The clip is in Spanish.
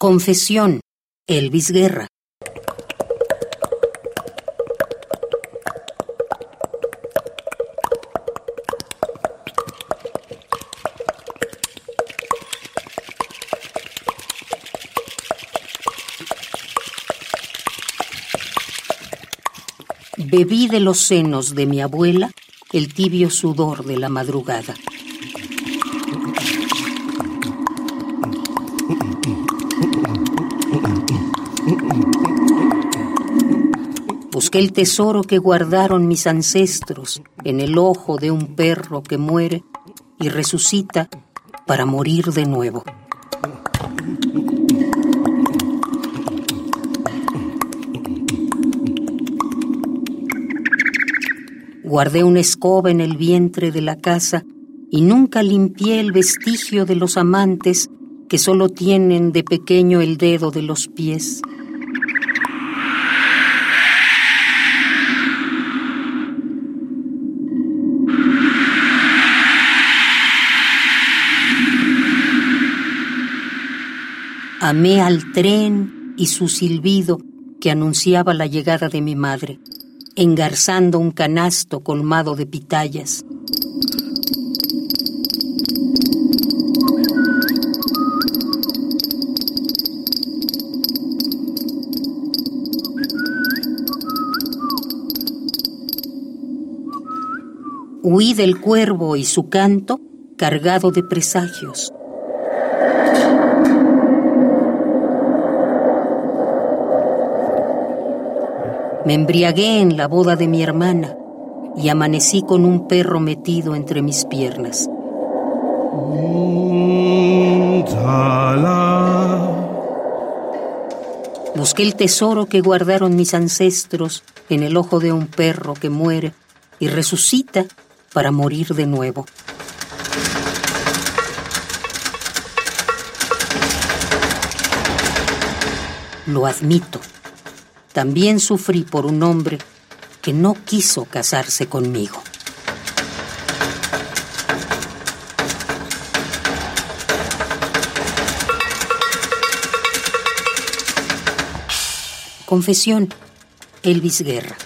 Confesión. Elvis Guerra. Bebí de los senos de mi abuela el tibio sudor de la madrugada. Busqué el tesoro que guardaron mis ancestros en el ojo de un perro que muere y resucita para morir de nuevo. Guardé una escoba en el vientre de la casa y nunca limpié el vestigio de los amantes que solo tienen de pequeño el dedo de los pies. Amé al tren y su silbido que anunciaba la llegada de mi madre, engarzando un canasto colmado de pitayas. Huí del cuervo y su canto cargado de presagios. Me embriagué en la boda de mi hermana y amanecí con un perro metido entre mis piernas. Busqué el tesoro que guardaron mis ancestros en el ojo de un perro que muere y resucita para morir de nuevo. Lo admito también sufrí por un hombre que no quiso casarse conmigo. Confesión, Elvis Guerra.